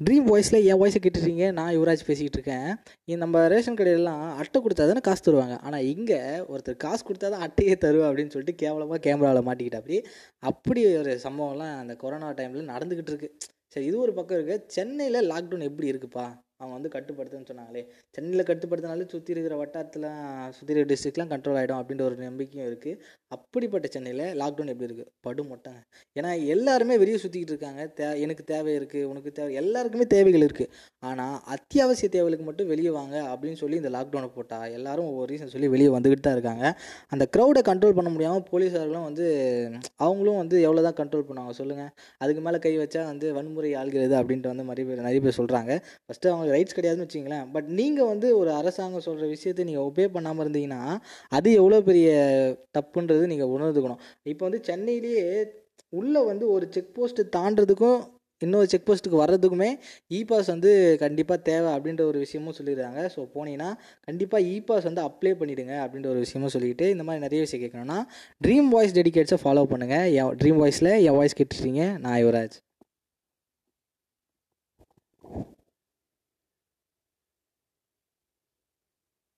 Dream வாய்ஸில் என் வாய்ஸை கேட்டுருக்கீங்க நான் யுவராஜ் பேசிக்கிட்டு இருக்கேன் இந்த நம்ம ரேஷன் கடையிலலாம் அட்டை கொடுத்தா தானே காசு தருவாங்க. ஆனால் இங்கே ஒருத்தர் காசு கொடுத்தா தான் அட்டையே தருவா அப்படின்னு சொல்லிட்டு கேவலமாக கேமராவில் மாட்டிக்கிட்டா. அப்படி அப்படி ஒரு சம்பவம்லாம் அந்த கொரோனா டைமில் நடந்துக்கிட்டு இருக்கு சரி இது ஒரு பக்கம் இருக்குது சென்னையில் லாக்டவுன் எப்படி இருக்குப்பா? அவங்க வந்து கட்டுப்படுத்துன்னு சொன்னாங்களே. சென்னையில் கட்டுப்படுத்தினாலே சுற்றி இருக்கிற வட்டாரத்தில் சுற்றி இருக்கிற டிஸ்ட்ரிக்ட்லாம் கண்ட்ரோல் ஆகிடும் அப்படின்ற ஒரு நம்பிக்கையும் இருக்குது அப்படிப்பட்ட சென்னையில் லாக்டவுன் எப்படி இருக்குது படு மொட்டங்க ஏன்னா எல்லாருமே வெளியே சுற்றிக்கிட்டு இருக்காங்க. தே எனக்கு தேவை இருக்குது உனக்கு தேவை எல்லாருக்குமே தேவைகள் இருக்குது ஆனால் அத்தியாவசிய தேவைகளுக்கு மட்டும் வெளியே வாங்க அப்படின்னு சொல்லி இந்த லாக்டவுனை போட்டால் எல்லாரும் ஒவ்வொரு ரீசன் சொல்லி வெளியே வந்துக்கிட்டு தான் இருக்காங்க. அந்த க்ரௌடை கண்ட்ரோல் பண்ண முடியாமல் போலீஸார்களும் வந்து அவங்களும் வந்து எவ்வளோ தான் கண்ட்ரோல் பண்ணுவாங்க சொல்லுங்கள் அதுக்கு மேலே கை வச்சா வந்து வன்முறை ஆள்கிறது அப்படின்ட்டு வந்து நிறைய பேர் நிறைய பேர் சொல்கிறாங்க ஃபஸ்ட்டு அவங்க ரைட்ஸ் கிடையாதுன்னு வச்சிங்களேன் பட் நீங்கள் வந்து ஒரு அரசாங்கம் சொல்கிற விஷயத்தை நீங்கள் ஒபே பண்ணாமல் இருந்தீங்கன்னா அது எவ்வளோ பெரிய தப்புன்றது நீங்கள் உணர்ந்துக்கணும். இப்போ வந்து சென்னையிலேயே உள்ளே வந்து ஒரு செக் போஸ்ட்டு தாண்டதுக்கும் இன்னொரு செக் போஸ்ட்டுக்கு வர்றதுக்குமே இ பாஸ் வந்து கண்டிப்பாக தேவை அப்படின்ற ஒரு விஷயமும் சொல்லிடுறாங்க. ஸோ போனீங்கன்னா கண்டிப்பாக இ பாஸ் வந்து அப்ளை பண்ணிவிடுங்க அப்படின்ற ஒரு விஷயமும் சொல்லிட்டு இந்த மாதிரி நிறைய விஷயம் கேட்கணும்னா ட்ரீம் வாய்ஸ் டெடிகேட்ஸை ஃபாலோ பண்ணுங்கள் என் ட்ரீம் வாய்ஸில் என் வாய்ஸ் கேட்டுருக்கீங்க நான் யுவராஜ்.